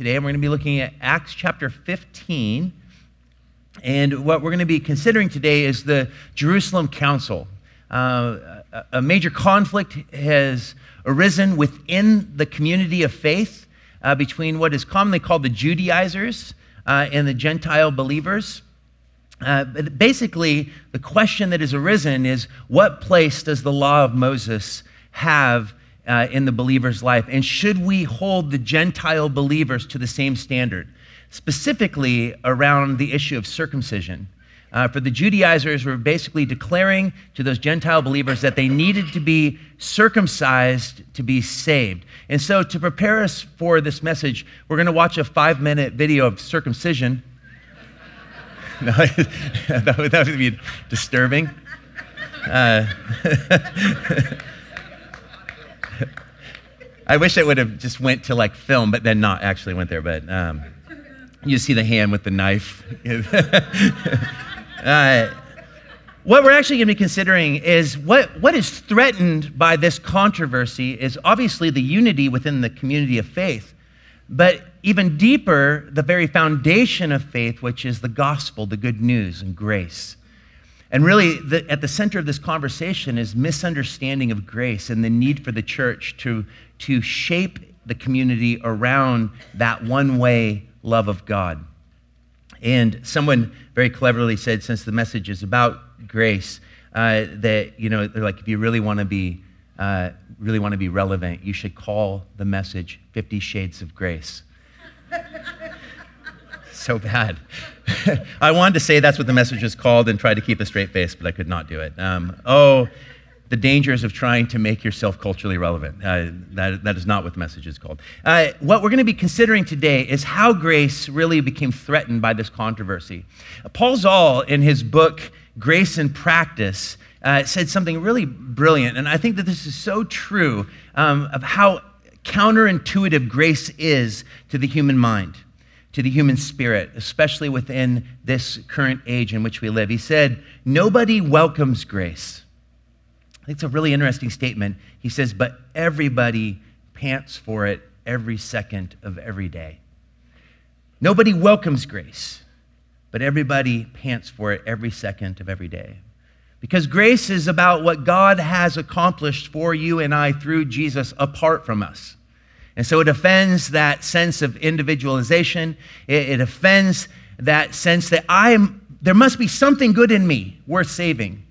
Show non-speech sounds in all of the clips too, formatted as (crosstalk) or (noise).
today, and we're going to be looking at Acts chapter 15. And what we're going to be considering today is the Jerusalem Council. Uh, a major conflict has arisen within the community of faith uh, between what is commonly called the Judaizers uh, and the Gentile believers. Uh, but basically, the question that has arisen is what place does the law of Moses have uh, in the believer's life? And should we hold the Gentile believers to the same standard? Specifically, around the issue of circumcision. Uh, for the Judaizers, were basically declaring to those Gentile believers that they needed to be circumcised to be saved. And so, to prepare us for this message, we're going to watch a five minute video of circumcision. (laughs) no, (laughs) that would, that would be disturbing. Uh, (laughs) I wish it would have just went to like film, but then not actually went there. But um, you see the hand with the knife. (laughs) uh, what we're actually going to be considering is what, what is threatened by this controversy is obviously the unity within the community of faith, but even deeper, the very foundation of faith, which is the gospel, the good news, and grace. And really, the, at the center of this conversation is misunderstanding of grace and the need for the church to, to shape the community around that one way love of God. And someone very cleverly said, since the message is about grace, uh, that, you know, they're like, if you really want to be, uh, really want to be relevant, you should call the message 50 Shades of Grace. (laughs) so bad. (laughs) I wanted to say that's what the message is called and try to keep a straight face, but I could not do it. Um, oh, the dangers of trying to make yourself culturally relevant. Uh, that, that is not what the message is called. Uh, what we're going to be considering today is how grace really became threatened by this controversy. Paul Zahl, in his book, Grace in Practice, uh, said something really brilliant, and I think that this is so true um, of how counterintuitive grace is to the human mind to the human spirit, especially within this current age in which we live. He said, Nobody welcomes grace. I think it's a really interesting statement. He says, But everybody pants for it every second of every day. Nobody welcomes grace, but everybody pants for it every second of every day. Because grace is about what God has accomplished for you and I through Jesus apart from us. And so it offends that sense of individualization. It, it offends that sense that I am, there must be something good in me worth saving,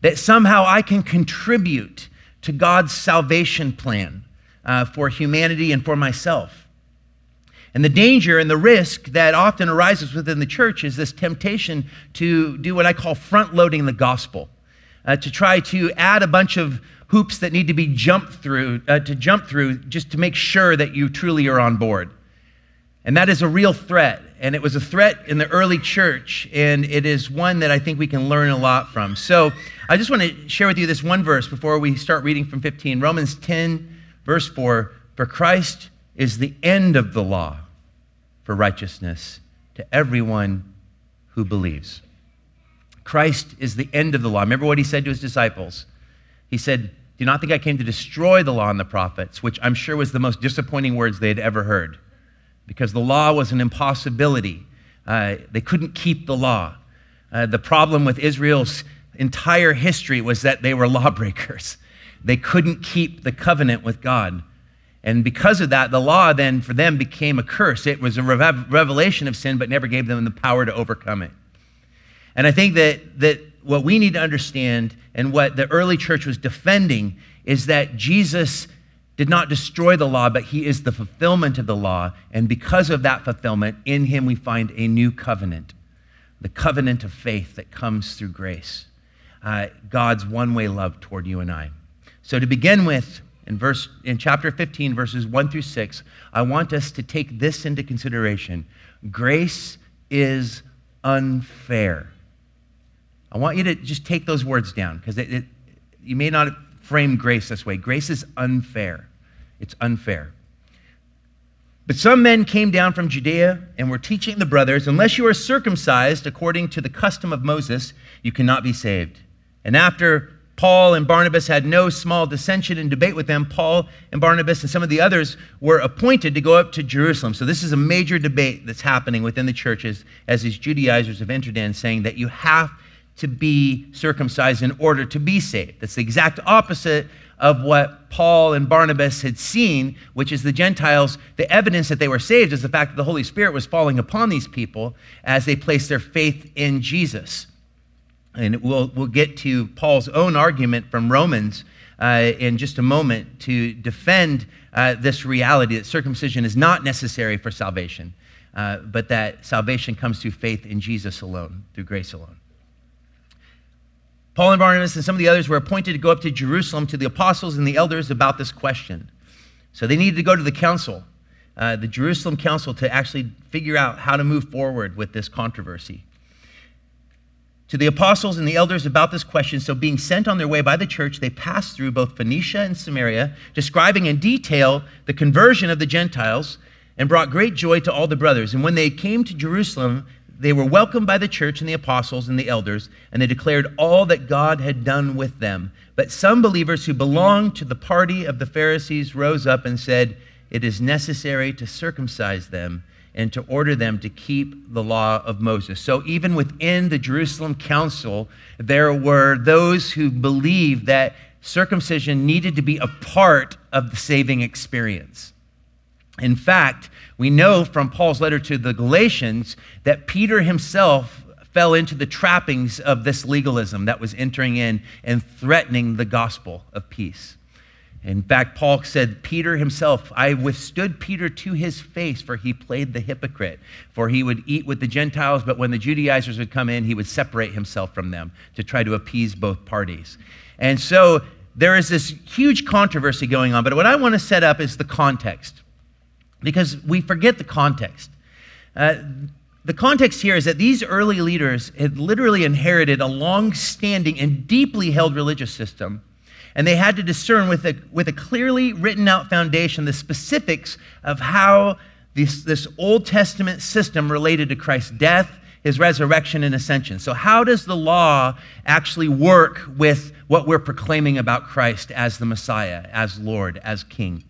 that somehow I can contribute to God's salvation plan uh, for humanity and for myself. And the danger and the risk that often arises within the church is this temptation to do what I call front loading the gospel, uh, to try to add a bunch of hoops that need to be jumped through, uh, to jump through just to make sure that you truly are on board. And that is a real threat. And it was a threat in the early church, and it is one that I think we can learn a lot from. So I just want to share with you this one verse before we start reading from 15. Romans 10, verse 4 For Christ is the end of the law for righteousness to everyone who believes. Christ is the end of the law. Remember what he said to his disciples? He said, do not think I came to destroy the law and the prophets, which I'm sure was the most disappointing words they had ever heard, because the law was an impossibility. Uh, they couldn't keep the law. Uh, the problem with Israel's entire history was that they were (laughs) lawbreakers. They couldn't keep the covenant with God. And because of that, the law then for them became a curse. It was a revelation of sin, but never gave them the power to overcome it. And I think that, that what we need to understand and what the early church was defending is that Jesus did not destroy the law, but he is the fulfillment of the law. And because of that fulfillment, in him we find a new covenant the covenant of faith that comes through grace. Uh, God's one way love toward you and I. So, to begin with, in, verse, in chapter 15, verses 1 through 6, I want us to take this into consideration. Grace is unfair. I want you to just take those words down because you may not frame grace this way. Grace is unfair. It's unfair. But some men came down from Judea and were teaching the brothers, unless you are circumcised according to the custom of Moses, you cannot be saved. And after Paul and Barnabas had no small dissension and debate with them. Paul and Barnabas and some of the others were appointed to go up to Jerusalem. So this is a major debate that's happening within the churches as these Judaizers have entered in, saying that you have to be circumcised in order to be saved. That's the exact opposite of what Paul and Barnabas had seen, which is the Gentiles, the evidence that they were saved is the fact that the Holy Spirit was falling upon these people as they placed their faith in Jesus. And we'll, we'll get to Paul's own argument from Romans uh, in just a moment to defend uh, this reality that circumcision is not necessary for salvation, uh, but that salvation comes through faith in Jesus alone, through grace alone. Paul and Barnabas and some of the others were appointed to go up to Jerusalem to the apostles and the elders about this question. So they needed to go to the council, uh, the Jerusalem council, to actually figure out how to move forward with this controversy. To the apostles and the elders about this question, so being sent on their way by the church, they passed through both Phoenicia and Samaria, describing in detail the conversion of the Gentiles, and brought great joy to all the brothers. And when they came to Jerusalem, they were welcomed by the church and the apostles and the elders, and they declared all that God had done with them. But some believers who belonged to the party of the Pharisees rose up and said, It is necessary to circumcise them and to order them to keep the law of Moses. So, even within the Jerusalem council, there were those who believed that circumcision needed to be a part of the saving experience. In fact, we know from Paul's letter to the Galatians that Peter himself fell into the trappings of this legalism that was entering in and threatening the gospel of peace. In fact, Paul said, Peter himself, I withstood Peter to his face, for he played the hypocrite. For he would eat with the Gentiles, but when the Judaizers would come in, he would separate himself from them to try to appease both parties. And so there is this huge controversy going on, but what I want to set up is the context because we forget the context. Uh, the context here is that these early leaders had literally inherited a long standing and deeply held religious system. And they had to discern with a, with a clearly written out foundation the specifics of how this, this Old Testament system related to Christ's death, his resurrection, and ascension. So, how does the law actually work with what we're proclaiming about Christ as the Messiah, as Lord, as King?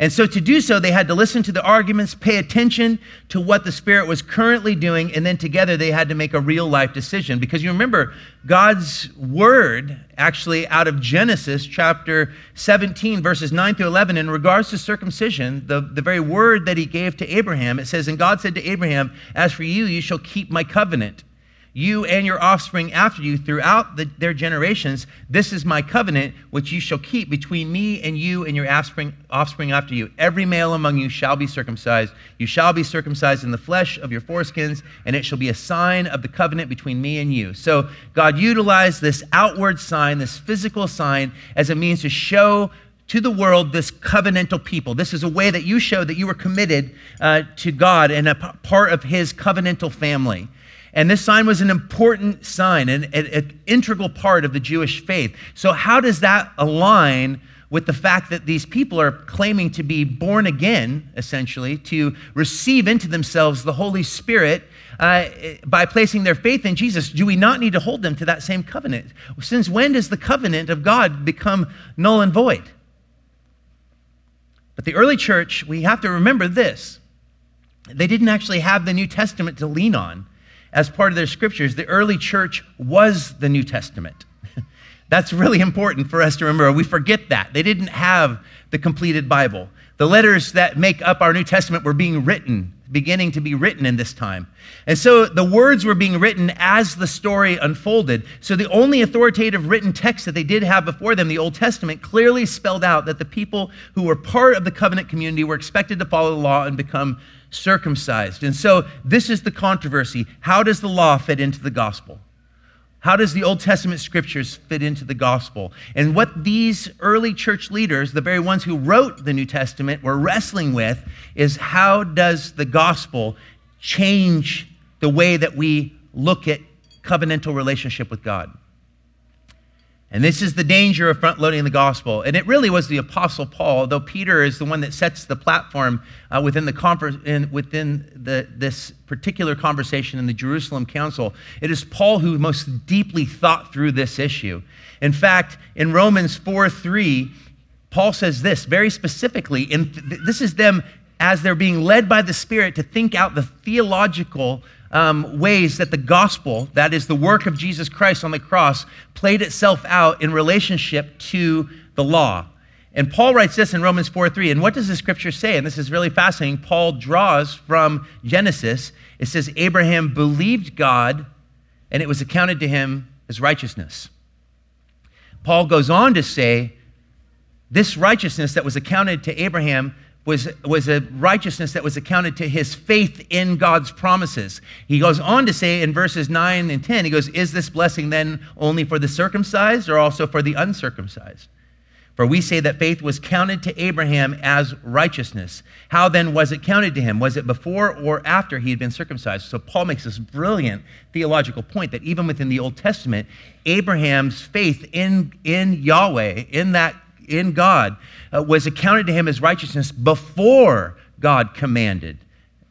And so, to do so, they had to listen to the arguments, pay attention to what the Spirit was currently doing, and then together they had to make a real life decision. Because you remember, God's word, actually out of Genesis chapter 17, verses 9 through 11, in regards to circumcision, the, the very word that he gave to Abraham, it says, And God said to Abraham, As for you, you shall keep my covenant you and your offspring after you throughout the, their generations. This is my covenant, which you shall keep between me and you and your offspring, offspring after you. Every male among you shall be circumcised. You shall be circumcised in the flesh of your foreskins, and it shall be a sign of the covenant between me and you. So God utilized this outward sign, this physical sign, as a means to show to the world this covenantal people. This is a way that you show that you were committed uh, to God and a p- part of His covenantal family. And this sign was an important sign, an, an, integral part of the Jewish faith. So, how does that align with the fact that these people are claiming to be born again, essentially, to receive into themselves the Holy Spirit uh, by placing their faith in Jesus? Do we not need to hold them to that same covenant? Since when does the covenant of God become null and void? But the early church, we have to remember this. They didn't actually have the New Testament to lean on as part of their scriptures, the early church was the New Testament. (laughs) That's really important for us to remember. We forget that. They didn't have the completed Bible. The letters that make up our New Testament were being written, beginning to be written in this time. And so the words were being written as the story unfolded. So the only authoritative written text that they did have before them, the Old Testament, clearly spelled out that the people who were part of the covenant community were expected to follow the law and become circumcised. And so this is the controversy. How does the law fit into the gospel? How does the Old Testament scriptures fit into the gospel? And what these early church leaders, the very ones who wrote the New Testament, were wrestling with is how does the gospel change the way that we look at covenantal relationship with God? And this is the danger of front loading the gospel. And it really was the Apostle Paul, though Peter is the one that sets the platform uh, within, the conver- in, within the, this particular conversation in the Jerusalem Council. It is Paul who most deeply thought through this issue. In fact, in Romans 4 3, Paul says this very specifically, and this is them as they're being led by the Spirit to think out the theological um, ways that the gospel, that is the work of Jesus Christ on the cross, played itself out in relationship to the law. And Paul writes this in Romans 4 3. And what does the scripture say? And this is really fascinating. Paul draws from Genesis. It says, Abraham believed God, and it was accounted to him as righteousness. Paul goes on to say, this righteousness that was accounted to Abraham was, was a righteousness that was accounted to his faith in God's promises. He goes on to say in verses 9 and 10, he goes, Is this blessing then only for the circumcised or also for the uncircumcised? For we say that faith was counted to Abraham as righteousness. How then was it counted to him? Was it before or after he had been circumcised? So Paul makes this brilliant theological point that even within the Old Testament, Abraham's faith in, in Yahweh, in that in God uh, was accounted to him as righteousness before God commanded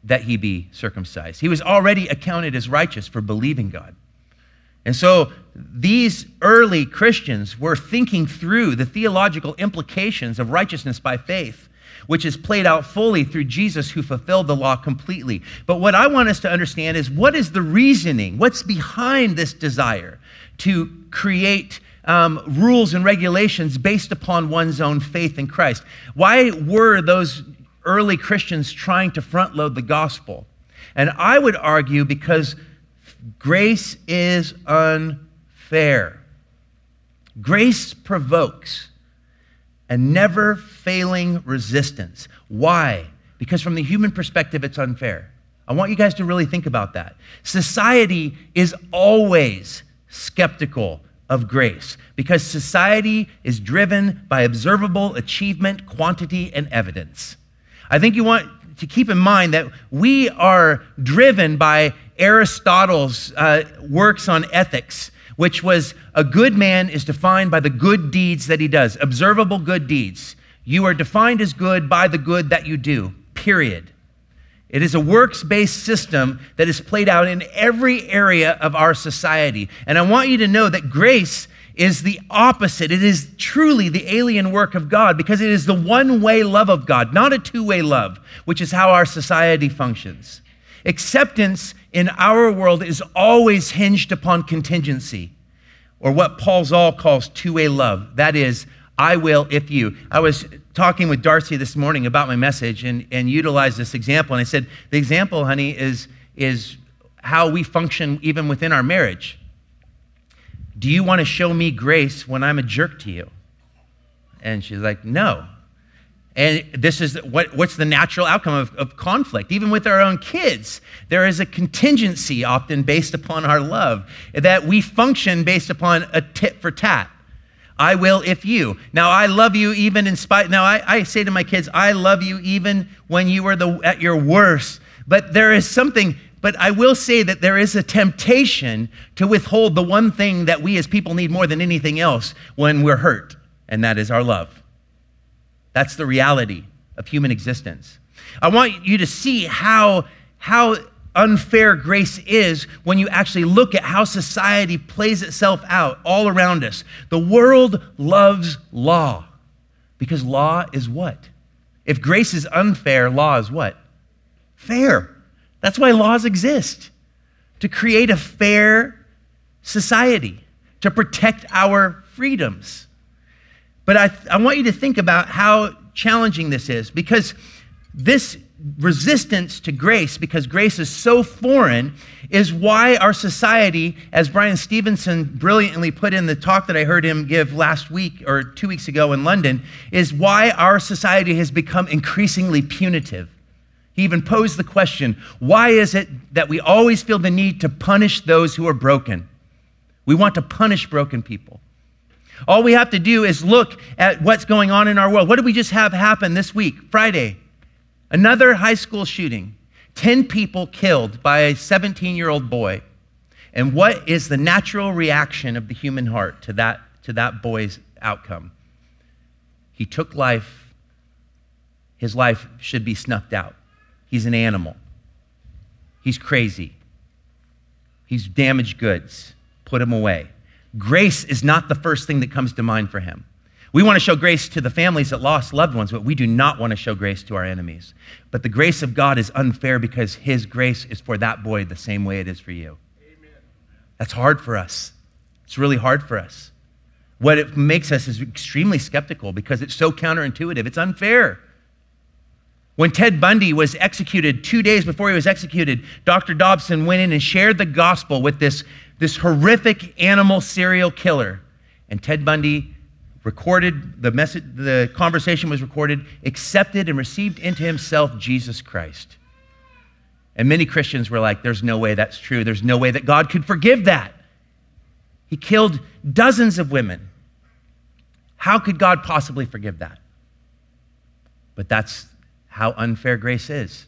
that he be circumcised. He was already accounted as righteous for believing God. And so these early Christians were thinking through the theological implications of righteousness by faith, which is played out fully through Jesus who fulfilled the law completely. But what I want us to understand is what is the reasoning? What's behind this desire to create um, rules and regulations based upon one's own faith in Christ. Why were those early Christians trying to front load the gospel? And I would argue because grace is unfair. Grace provokes a never failing resistance. Why? Because from the human perspective, it's unfair. I want you guys to really think about that. Society is always skeptical of grace because society is driven by observable achievement, quantity, and evidence. I think you want to keep in mind that we are driven by Aristotle's uh, works on ethics, which was a good man is defined by the good deeds that he does, observable good deeds. You are defined as good by the good that you do, period. It is a works based system that is played out in every area of our society. And I want you to know that grace is the opposite. It is truly the alien work of God because it is the one way love of God, not a two way love, which is how our society functions. Acceptance in our world is always hinged upon contingency, or what Paul Zahl calls two way love. That is, I will if you. I was talking with Darcy this morning about my message and, and utilized this example. And I said, The example, honey, is, is how we function even within our marriage. Do you want to show me grace when I'm a jerk to you? And she's like, No. And this is what, what's the natural outcome of, of conflict. Even with our own kids, there is a contingency often based upon our love, that we function based upon a tit for tat. I will if you. Now, I love you even in spite. Now, I, I say to my kids, I love you even when you are the, at your worst. But there is something, but I will say that there is a temptation to withhold the one thing that we as people need more than anything else when we're hurt, and that is our love. That's the reality of human existence. I want you to see how, how unfair grace is when you actually look at how society plays itself out all around us. The world loves law because law is what? If grace is unfair, law is what? Fair. That's why laws exist to create a fair society, to protect our freedoms. But I, I want you to think about how challenging this is because this resistance to grace, because grace is so foreign, is why our society, as Bryan Stevenson brilliantly put in the talk that I heard him give last week or two weeks ago in London, is why our society has become increasingly punitive. He even posed the question why is it that we always feel the need to punish those who are broken? We want to punish broken people. All we have to do is look at what's going on in our world. What did we just have happen this week, Friday? Another high school shooting 10 people killed by a 17 year old boy. And what is the natural reaction of the human heart to that to that boy's outcome. He took life, his life should be snuffed out. He's an animal, he's crazy, he's damaged goods. Put him away. Grace is not the first thing that comes to mind for him. We want to show grace to the families that lost loved ones, but we do not want to show grace to our enemies. But the grace of God is unfair because his grace is for that boy the same way it is for you. Amen. That's hard for us. It's really hard for us. What it makes us is extremely skeptical because it's so counterintuitive. It's unfair. When Ted Bundy was executed, two days before he was executed, Dr. Dobson went in and shared the gospel with this, this horrific animal serial killer. And Ted Bundy recorded, the, message, the conversation was recorded, accepted and received into himself Jesus Christ. And many Christians were like, there's no way that's true. There's no way that God could forgive that. He killed dozens of women. How could God possibly forgive that? But that's how unfair grace is.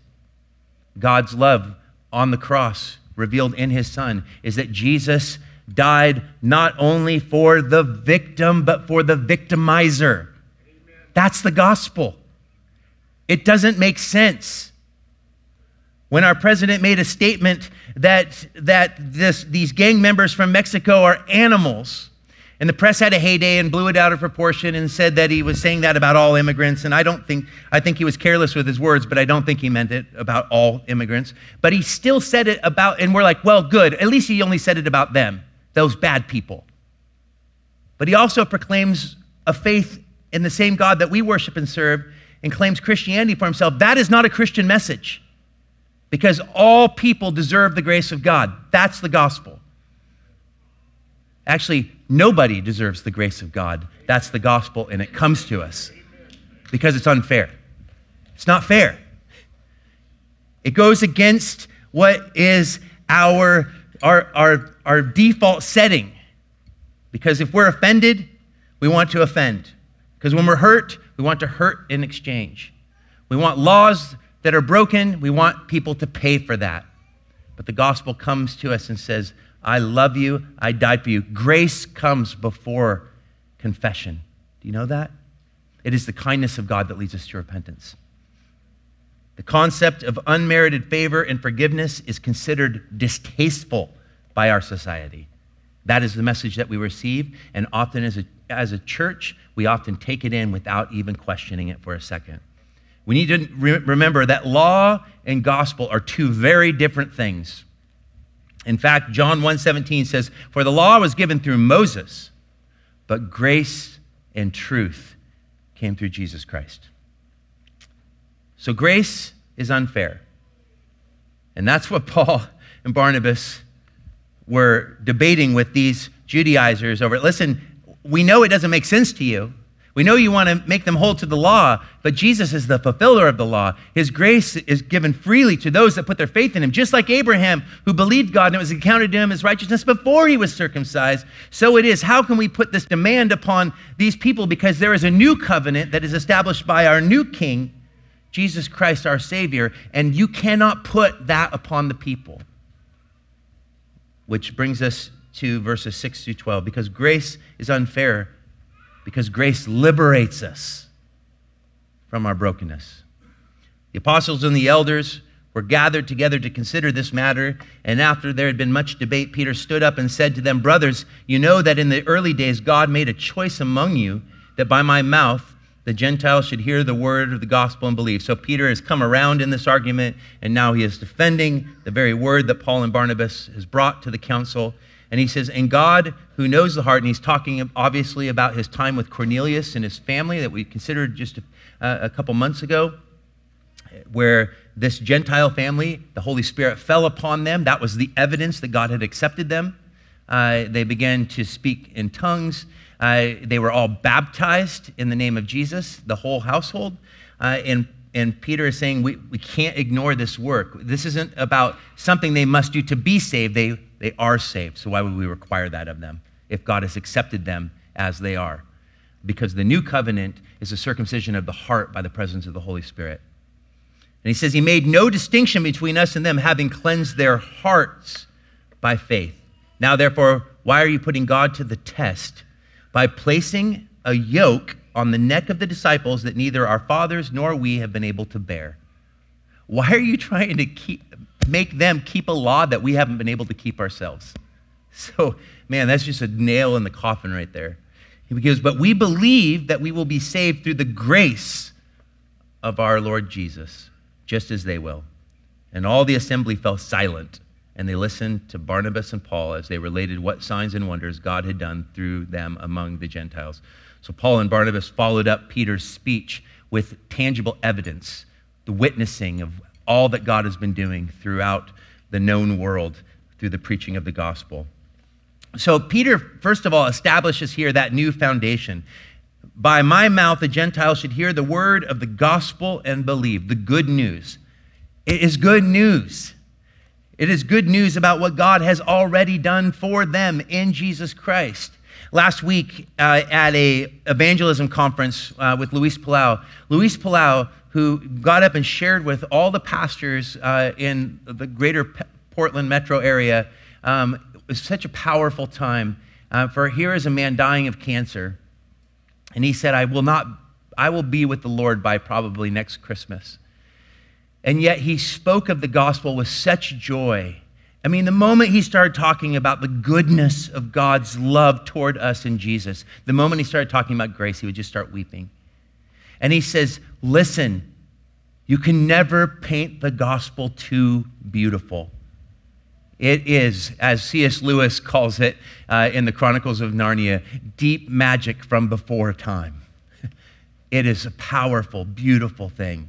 God's love on the cross, revealed in his Son, is that Jesus died not only for the victim, but for the victimizer. Amen. That's the gospel. It doesn't make sense. When our president made a statement that, that this, these gang members from Mexico are animals, and the press had a heyday and blew it out of proportion and said that he was saying that about all immigrants. And I don't think, I think he was careless with his words, but I don't think he meant it about all immigrants. But he still said it about, and we're like, well, good. At least he only said it about them those bad people. But he also proclaims a faith in the same God that we worship and serve and claims Christianity for himself. That is not a Christian message because all people deserve the grace of God. That's the gospel. Actually, nobody deserves the grace of God. That's the gospel, and it comes to us because it's unfair. It's not fair. It goes against what is our our, our, our default setting. Because if we're offended, we want to offend. Because when we're hurt, we want to hurt in exchange. We want laws that are broken, we want people to pay for that. But the gospel comes to us and says, I love you, I died for you. Grace comes before confession. Do you know that? It is the kindness of God that leads us to repentance. The concept of unmerited favor and forgiveness is considered distasteful by our society. That is the message that we receive, and often as a, as a church, we often take it in without even questioning it for a second. We need to re- remember that law and gospel are two very different things. In fact, John 1:17 says, "For the law was given through Moses, but grace and truth came through Jesus Christ." So grace is unfair. And that's what Paul and Barnabas were debating with these Judaizers over it. Listen, we know it doesn't make sense to you. We know you want to make them hold to the law, but Jesus is the fulfiller of the law. His grace is given freely to those that put their faith in him. Just like Abraham, who believed God and it was accounted to him as righteousness before he was circumcised, so it is. How can we put this demand upon these people? Because there is a new covenant that is established by our new king Jesus Christ, our Savior, and you cannot put that upon the people. Which brings us to verses 6 through 12. Because grace is unfair, because grace liberates us from our brokenness. The apostles and the elders were gathered together to consider this matter, and after there had been much debate, Peter stood up and said to them, Brothers, you know that in the early days God made a choice among you that by my mouth the Gentiles should hear the word of the gospel and believe. So Peter has come around in this argument, and now he is defending the very word that Paul and Barnabas has brought to the council. And he says, And God, who knows the heart, and he's talking obviously about his time with Cornelius and his family that we considered just a, uh, a couple months ago, where this Gentile family, the Holy Spirit fell upon them. That was the evidence that God had accepted them. Uh, they began to speak in tongues. Uh, they were all baptized in the name of Jesus, the whole household. Uh, and, and Peter is saying, we, we can't ignore this work. This isn't about something they must do to be saved. They, they are saved. So why would we require that of them if God has accepted them as they are? Because the new covenant is a circumcision of the heart by the presence of the Holy Spirit. And he says, He made no distinction between us and them, having cleansed their hearts by faith. Now, therefore, why are you putting God to the test? by placing a yoke on the neck of the disciples that neither our fathers nor we have been able to bear. Why are you trying to keep, make them keep a law that we haven't been able to keep ourselves? (laughs) So, man, that's just a nail in the coffin right there. He goes, But we believe that we will be saved through the grace of our Lord Jesus, just as they will. And all the assembly fell silent, and they listened to Barnabas and Paul as they related what signs and wonders God had done through them among the Gentiles. So Paul and Barnabas followed up Peter's speech with tangible evidence, the witnessing of all that God has been doing throughout the known world through the preaching of the gospel. So Peter, first of all, establishes here that new foundation. By my mouth, the Gentiles should hear the word of the gospel and believe, the good news. It is good news. It is good news about what God has already done for them in Jesus Christ. Last week uh, at a evangelism conference uh, with Luis Palau, Luis Palau, who got up and shared with all the pastors uh, in the greater P- Portland metro area, um, it was such a powerful time. Uh, for here is a man dying of cancer, and he said, "I will not. I will be with the Lord by probably next Christmas." And yet he spoke of the gospel with such joy. I mean, the moment he started talking about the goodness of God's love toward us in Jesus, the moment he started talking about grace, he would just start weeping. And he says, Listen, you can never paint the gospel too beautiful. It is, as C.S. Lewis calls it uh, in the Chronicles of Narnia, deep magic from before time. (laughs) It is a powerful, beautiful thing.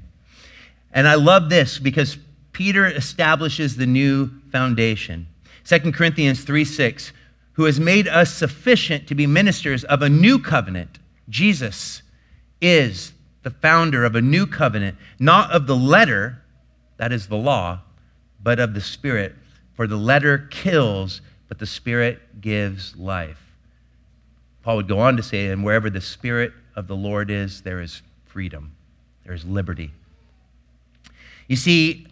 And I love this because Peter establishes the new foundation. 2 Corinthians 3 6, who has made us sufficient to be ministers of a new covenant. Jesus is the founder of a new covenant, not of the letter, that is the law, but of the Spirit. For the letter kills, but the Spirit gives life. Paul would go on to say, and wherever the Spirit of the Lord is, there is freedom, there is liberty. You see,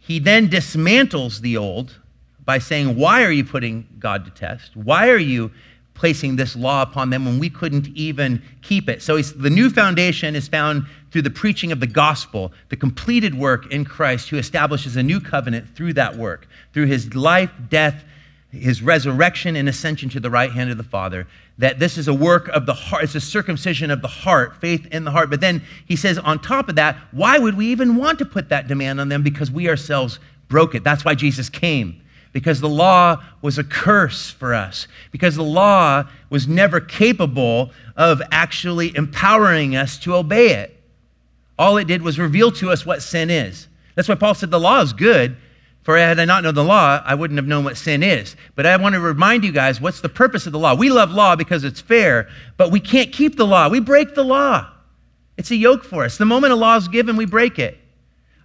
he then dismantles the old by saying, Why are you putting God to test? Why are you placing this law upon them when we couldn't even keep it? So the new foundation is found through the preaching of the gospel, the completed work in Christ, who establishes a new covenant through that work, through his life, death, his resurrection, and ascension to the right hand of the Father that this is a work of the heart, it's a circumcision of the heart, faith in the heart. But then he says, on top of that, why would we even want to put that demand on them? Because we ourselves broke it. That's why Jesus came. Because the law was a curse for us. Because the law was never capable of actually empowering us to obey it. All it did was reveal to us what sin is. That's why Paul said the law is good, for had I not known the law, I wouldn't have known what sin is. But I want to remind you guys what's the purpose of the law? We love law because it's fair, but we can't keep the law. We break the law. It's a yoke for us. The moment a law is given, we break it.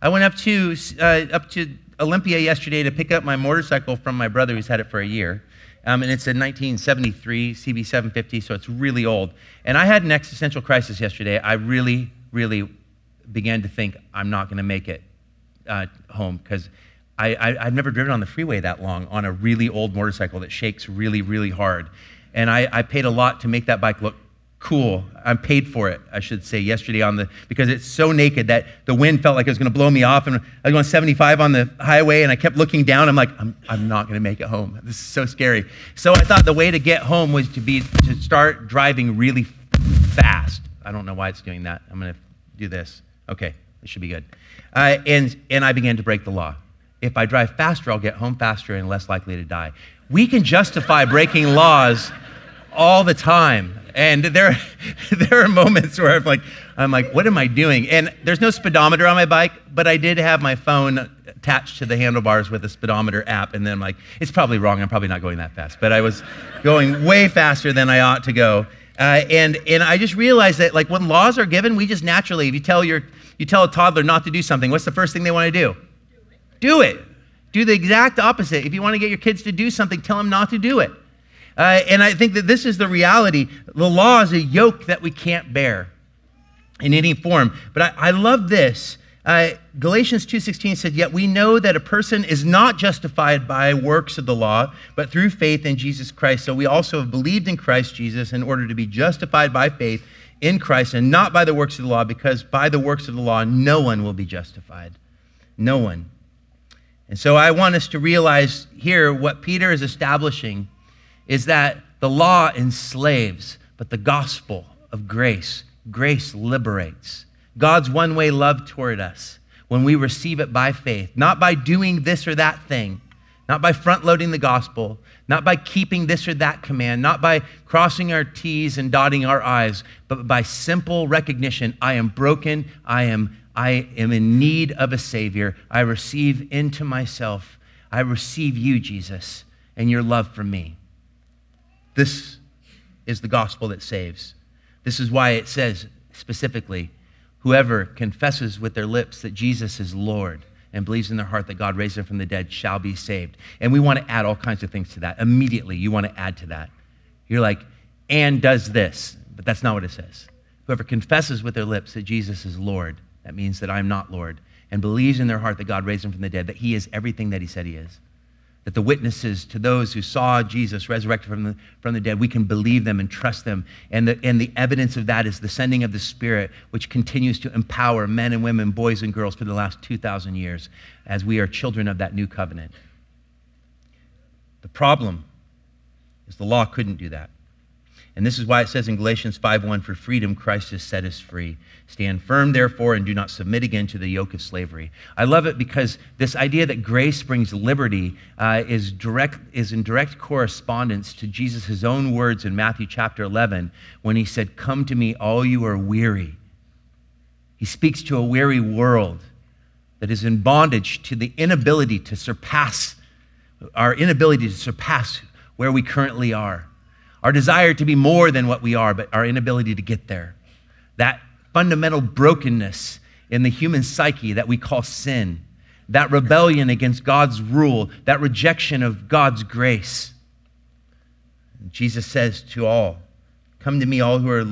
I went up to, uh, up to Olympia yesterday to pick up my motorcycle from my brother who's had it for a year. Um, and it's a 1973 CB750, so it's really old. And I had an existential crisis yesterday. I really, really began to think I'm not going to make it uh, home because I, I, have never driven on the freeway that long on a really old motorcycle that shakes really, really hard. And I, I paid a lot to make that bike look cool. I paid for it, I should say, yesterday on the, because it's so naked that the wind felt like it was going to blow me off. And I was going 75 on the highway and I kept looking down. I'm like, I'm, I'm not going to make it home. This is so scary. So I thought the way to get home was to be, to start driving really fast. I don't know why it's doing that. I'm going to do this. Okay, this should be good. Uh, and, and I began to break the law if I drive faster, I'll get home faster and less likely to die. We can justify breaking laws all the time. And there, (laughs) there are moments where I'm like, I'm like, what am I doing? And there's no speedometer on my bike, but I did have my phone attached to the handlebars with a speedometer app. And then I'm like, it's probably wrong. I'm probably not going that fast. But I was going way faster than I ought to go. Uh, and, and I just realized that like when laws are given, we just naturally, if you tell, your, you tell a toddler not to do something, what's the first thing they want to do? Do it. Do the exact opposite. If you want to get your kids to do something, tell them not to do it. Uh, and I think that this is the reality. The law is a yoke that we can't bear in any form. But I, I love this. Uh, Galatians 2:16 said, "Yet we know that a person is not justified by works of the law, but through faith in Jesus Christ. So we also have believed in Christ Jesus in order to be justified by faith in Christ and not by the works of the law, because by the works of the law no one will be justified. No one." And so I want us to realize here what Peter is establishing is that the law enslaves, but the gospel of grace, grace liberates. God's one way love toward us when we receive it by faith, not by doing this or that thing, not by front loading the gospel, not by keeping this or that command, not by crossing our T's and dotting our I's, but by simple recognition I am broken, I am, I am in need of a Savior. I receive into myself, I receive you, Jesus, and your love for me. This is the gospel that saves. This is why it says specifically, Whoever confesses with their lips that Jesus is Lord and believes in their heart that God raised him from the dead shall be saved. And we want to add all kinds of things to that. Immediately, you want to add to that. You're like, and does this, but that's not what it says. Whoever confesses with their lips that Jesus is Lord, that means that I'm not Lord, and believes in their heart that God raised him from the dead, that he is everything that he said he is that the witnesses to those who saw Jesus resurrected from the, from the dead, we can believe them and trust them. And the, and the evidence of that is the sending of the Spirit, which continues to empower men and women, boys and girls for the last 2,000 years as we are children of that new covenant. The problem is the law couldn't do that. And this is why it says in Galatians 5:1, "For freedom Christ has set us free. Stand firm, therefore, and do not submit again to the yoke of slavery." I love it because this idea that grace brings liberty uh, is direct is in direct correspondence to Jesus' own words in Matthew chapter 11 when he said, "Come to me, all you are weary." He speaks to a weary world that is in bondage to the inability to surpass our inability to surpass where we currently are our desire to be more than what we are, but our inability to get there. That fundamental brokenness in the human psyche that we call sin, that rebellion against God's rule, that rejection of God's grace. Jesus says to all, Come to me, all who are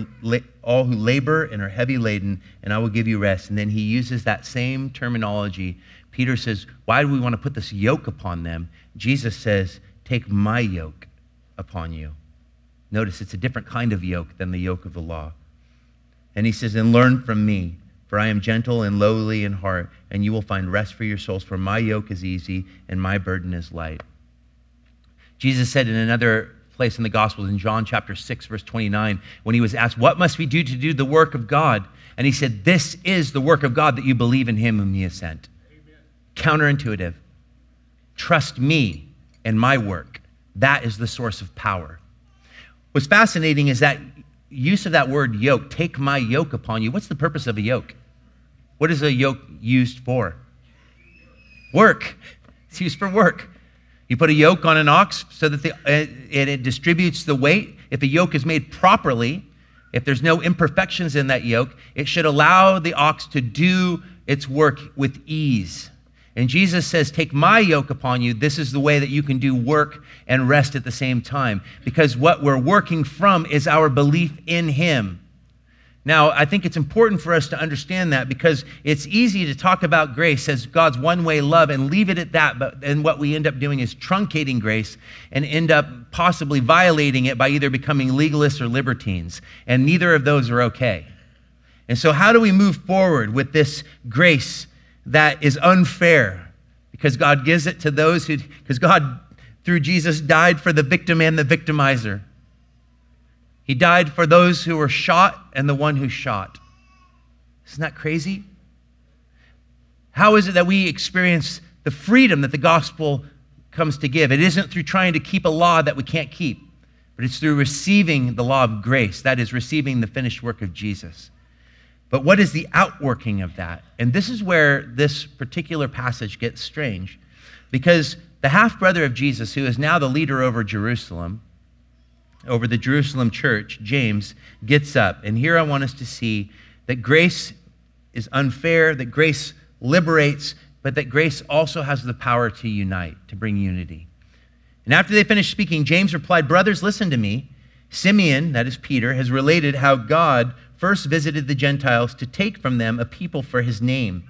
all who labor and are heavy laden, and I will give you rest. And then he uses that same terminology. Peter says, Why do we want to put this yoke upon them? Jesus says, Take my yoke upon you. Notice it's a different kind of yoke than the yoke of the law. And he says, And learn from me, for I am gentle and lowly in heart, and you will find rest for your souls, for my yoke is easy and my burden is light. Jesus said in another place in the Gospels, in John chapter 6, verse 29, when he was asked, What must we do to do the work of God? And he said, This is the work of God that you believe in him whom he has sent. Amen. Counterintuitive. Trust me and my work. That is the source of power. What's fascinating is that use of that word yoke, take my yoke upon you. What's the purpose of a yoke? What is a yoke used for? Work. It's used for work. You put a yoke on an ox so that the, uh, it, it distributes the weight. If a yoke is made properly, if there's no imperfections in that yoke, it should allow the ox to do its work with ease. And Jesus says, Take my yoke upon you. This is the way that you can do work and rest at the same time. Because what we're working from is our belief in Him. Now, I think it's important for us to understand that because it's easy to talk about grace as God's one way love and leave it at that. But then what we end up doing is truncating grace and end up possibly violating it by either becoming legalists or libertines. And neither of those are okay. And so, how do we move forward with this grace that is unfair because God gives it to those who, because God, through Jesus, died for the victim and the victimizer. He died for those who were shot and the one who shot. Isn't that crazy? How is it that we experience the freedom that the gospel comes to give? It isn't through trying to keep a law that we can't keep, but it's through receiving the law of grace, that is, receiving the finished work of Jesus. But what is the outworking of that? And this is where this particular passage gets strange because the half brother of Jesus, who is now the leader over Jerusalem, over the Jerusalem church, James, gets up. And here I want us to see that grace is unfair, that grace liberates, but that grace also has the power to unite, to bring unity. And after they finished speaking, James replied, Brothers, listen to me. Simeon, that is Peter, has related how God first visited the Gentiles to take from them a people for his name.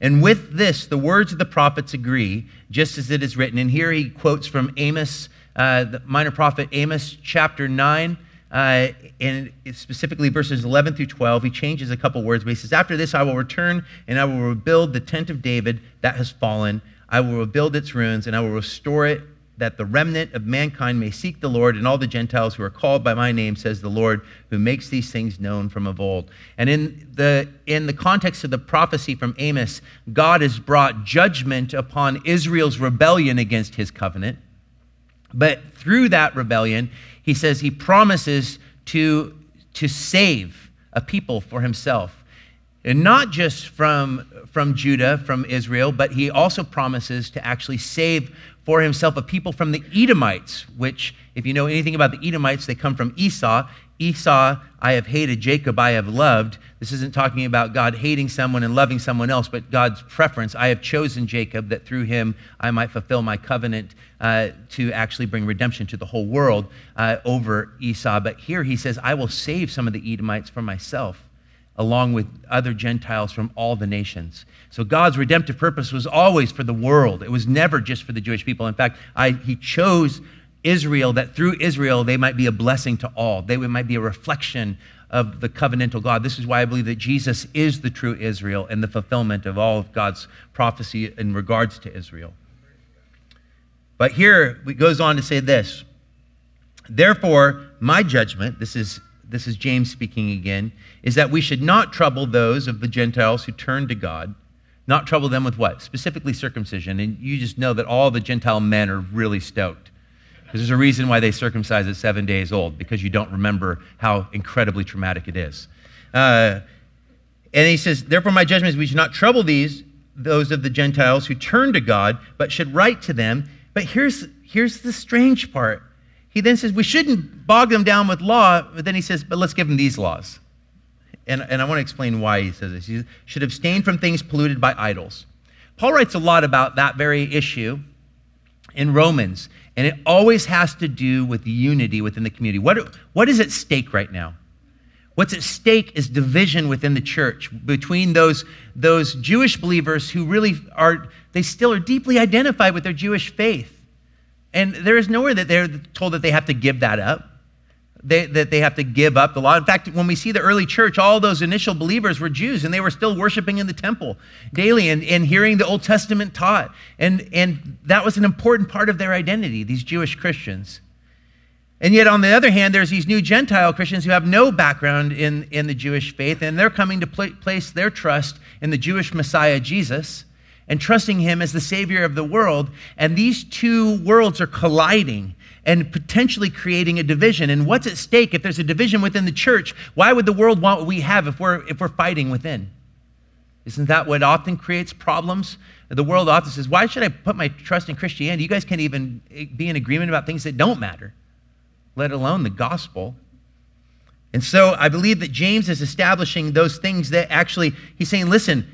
And with this, the words of the prophets agree, just as it is written. And here he quotes from Amos, uh, the minor prophet Amos, chapter 9. Uh, and specifically verses 11 through 12, he changes a couple words, but he says, After this I will return and I will rebuild the tent of David that has fallen. I will rebuild its ruins and I will restore it that the remnant of mankind may seek the Lord and all the Gentiles who are called by my name, says the Lord, who makes these things known from of old. And in the, in the context of the prophecy from Amos, God has brought judgment upon Israel's rebellion against his covenant. But through that rebellion, he says he promises to, to save a people for himself. And not just from, from Judah, from Israel, but he also promises to actually save for himself a people from the Edomites, which, if you know anything about the Edomites, they come from Esau. Esau, I have hated, Jacob, I have loved. This isn't talking about God hating someone and loving someone else, but God's preference. I have chosen Jacob that through him I might fulfill my covenant uh, to actually bring redemption to the whole world uh, over Esau. But here he says, I will save some of the Edomites for myself along with other Gentiles from all the nations. So God's redemptive purpose was always for the world. It was never just for the Jewish people. In fact, I, he chose Israel that through Israel they might be a blessing to all. They might be a reflection of the covenantal God. This is why I believe that Jesus is the true Israel and the fulfillment of all of God's prophecy in regards to Israel. But here it goes on to say this. Therefore, my judgment, this is this is James speaking again, is that we should not trouble those of the Gentiles who turn to God, not trouble them with what? Specifically circumcision. And you just know that all the Gentile men are really stoked. Because there's a reason why they circumcise at seven days old, because you don't remember how incredibly traumatic it is. Uh, and he says, Therefore, my judgment is we should not trouble these, those of the Gentiles who turn to God, but should write to them. But here's, here's the strange part he then says we shouldn't bog them down with law, but then he says, but let's give them these laws. And, and I want to explain why he says this. He should abstain from things polluted by idols. Paul writes a lot about that very issue in Romans, and it always has to do with unity within the community. What, what is at stake right now? What's at stake is division within the church between those, those Jewish believers who really are, they still are deeply identified with their Jewish faith and there is nowhere that they're told that they have to give that up, they, that they have to give up the law. In fact, when we see the early church, all those initial believers were Jews and they were still worshiping in the temple daily and, and hearing the Old Testament taught. And, and that was an important part of their identity, these Jewish Christians. And yet, on the other hand, there's these new Gentile Christians who have no background in, in the Jewish faith, and they're coming to pl- place their trust in the Jewish Messiah, Jesus and trusting Him as the Savior of the world. And these two worlds are colliding and potentially creating a division. And what's at stake if there's a division within the church? Why would the world want what we have if we're, if we're fighting within? Isn't that what often creates problems? The world often says, Why should I put my trust in Christianity? You guys can't even eh, be in agreement about things that don't matter, let alone the gospel. And so I believe that James is establishing those things that actually, he's saying, Listen,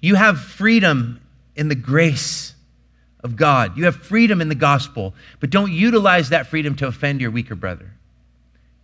you have freedom in the grace of God. You have freedom in the gospel, but don't utilize that freedom to offend your weaker brother.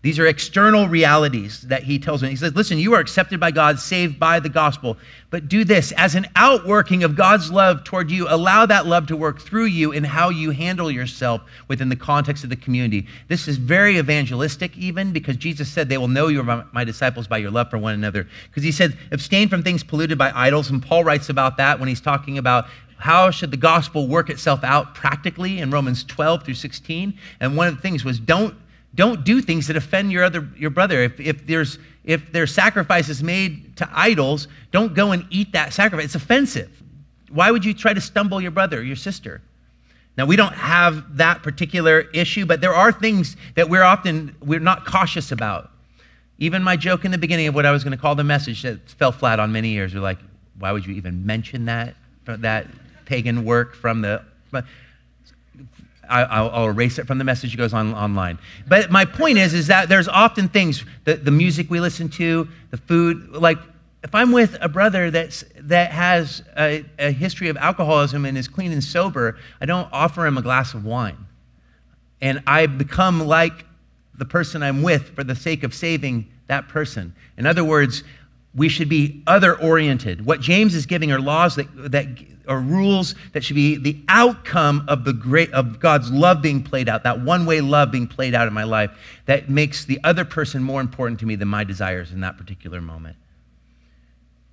These are external realities that he tells me. He says, Listen, you are accepted by God, saved by the gospel. But do this as an outworking of God's love toward you. Allow that love to work through you in how you handle yourself within the context of the community. This is very evangelistic, even because Jesus said, They will know you are my disciples by your love for one another. Because he said, Abstain from things polluted by idols. And Paul writes about that when he's talking about how should the gospel work itself out practically in Romans 12 through 16. And one of the things was, Don't don't do things that offend your other your brother. If, if there's if there's sacrifices made to idols, don't go and eat that sacrifice. It's offensive. Why would you try to stumble your brother your sister? Now we don't have that particular issue, but there are things that we're often we're not cautious about. Even my joke in the beginning of what I was going to call the message that fell flat on many ears. We're like, why would you even mention that that pagan work from the I, will erase it from the message that goes on online. But my point is, is that there's often things, the, the music we listen to, the food, like if I'm with a brother that's, that has a, a history of alcoholism and is clean and sober, I don't offer him a glass of wine. And I become like the person I'm with for the sake of saving that person. In other words, we should be other oriented. What James is giving are laws that, that are rules that should be the outcome of the great of God's love being played out, that one-way love being played out in my life that makes the other person more important to me than my desires in that particular moment.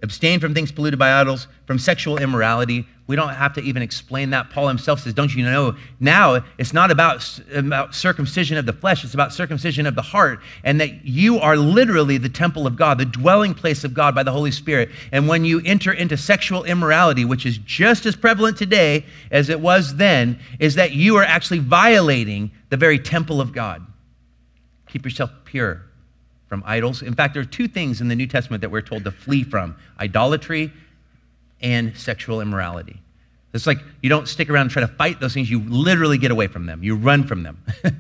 Abstain from things polluted by idols, from sexual immorality. We don't have to even explain that. Paul himself says, Don't you know? Now it's not about, about circumcision of the flesh, it's about circumcision of the heart. And that you are literally the temple of God, the dwelling place of God by the Holy Spirit. And when you enter into sexual immorality, which is just as prevalent today as it was then, is that you are actually violating the very temple of God. Keep yourself pure from idols. In fact, there are two things in the New Testament that we're told to flee from idolatry and sexual immorality. It's like you don't stick around and try to fight those things, you literally get away from them, you run from them. (laughs)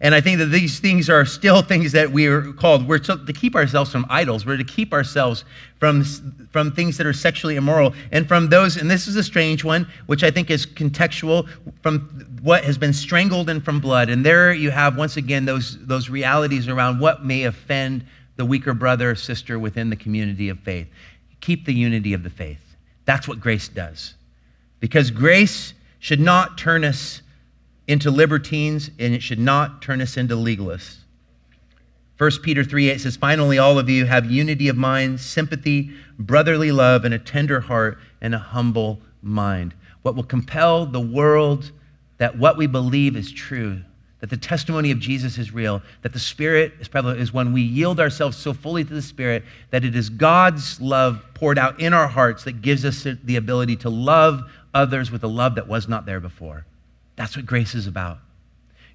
and I think that these things are still things that we are called. We're to, to keep ourselves from idols, we're to keep ourselves from, from things that are sexually immoral, and from those, and this is a strange one, which I think is contextual, from what has been strangled and from blood. And there you have, once again, those, those realities around what may offend the weaker brother or sister within the community of faith. Keep the unity of the faith. That's what grace does. Because grace should not turn us into libertines and it should not turn us into legalists. 1 Peter 3 8 says, Finally, all of you have unity of mind, sympathy, brotherly love, and a tender heart and a humble mind. What will compel the world that what we believe is true, that the testimony of Jesus is real, that the Spirit is prevalent, is when we yield ourselves so fully to the Spirit that it is God's love poured out in our hearts that gives us the ability to love others with a love that was not there before. That's what grace is about.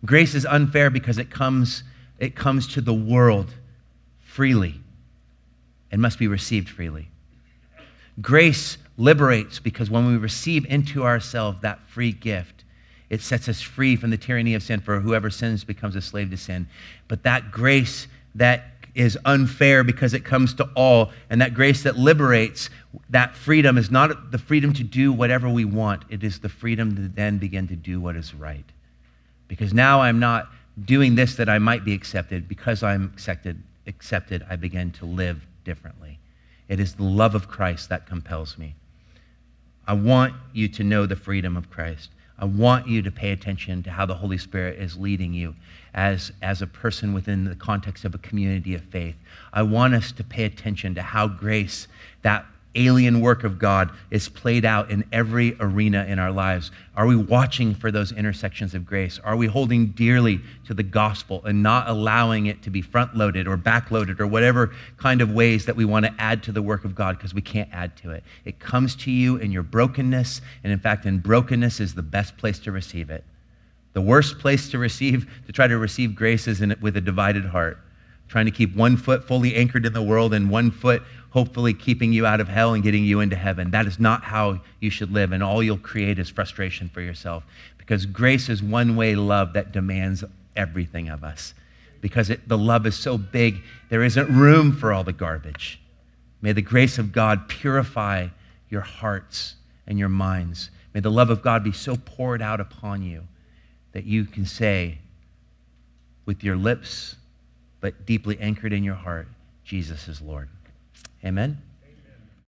Grace is unfair because it comes, it comes to the world freely and must be received freely. Grace liberates because when we receive into ourselves that free gift, it sets us free from the tyranny of sin, for whoever sins becomes a slave to sin. But that grace that is unfair because it comes to all, and that grace that liberates, that freedom is not the freedom to do whatever we want, it is the freedom to then begin to do what is right. Because now I'm not doing this that I might be accepted. Because I'm accepted, accepted, I begin to live differently. It is the love of Christ that compels me. I want you to know the freedom of Christ. I want you to pay attention to how the Holy Spirit is leading you as, as a person within the context of a community of faith. I want us to pay attention to how grace, that alien work of God is played out in every arena in our lives? Are we watching for those intersections of grace? Are we holding dearly to the gospel and not allowing it to be front loaded or back loaded or whatever kind of ways that we want to add to the work of God because we can't add to it? It comes to you in your brokenness, and in fact, in brokenness is the best place to receive it. The worst place to receive, to try to receive grace is in it with a divided heart, trying to keep one foot fully anchored in the world and one foot hopefully keeping you out of hell and getting you into heaven. That is not how you should live, and all you'll create is frustration for yourself because grace is one way love that demands everything of us. Because it, the love is so big, there isn't room for all the garbage. May the grace of God purify your hearts and your minds. May the love of God be so poured out upon you that you can say with your lips, but deeply anchored in your heart, Jesus is Lord. Amen.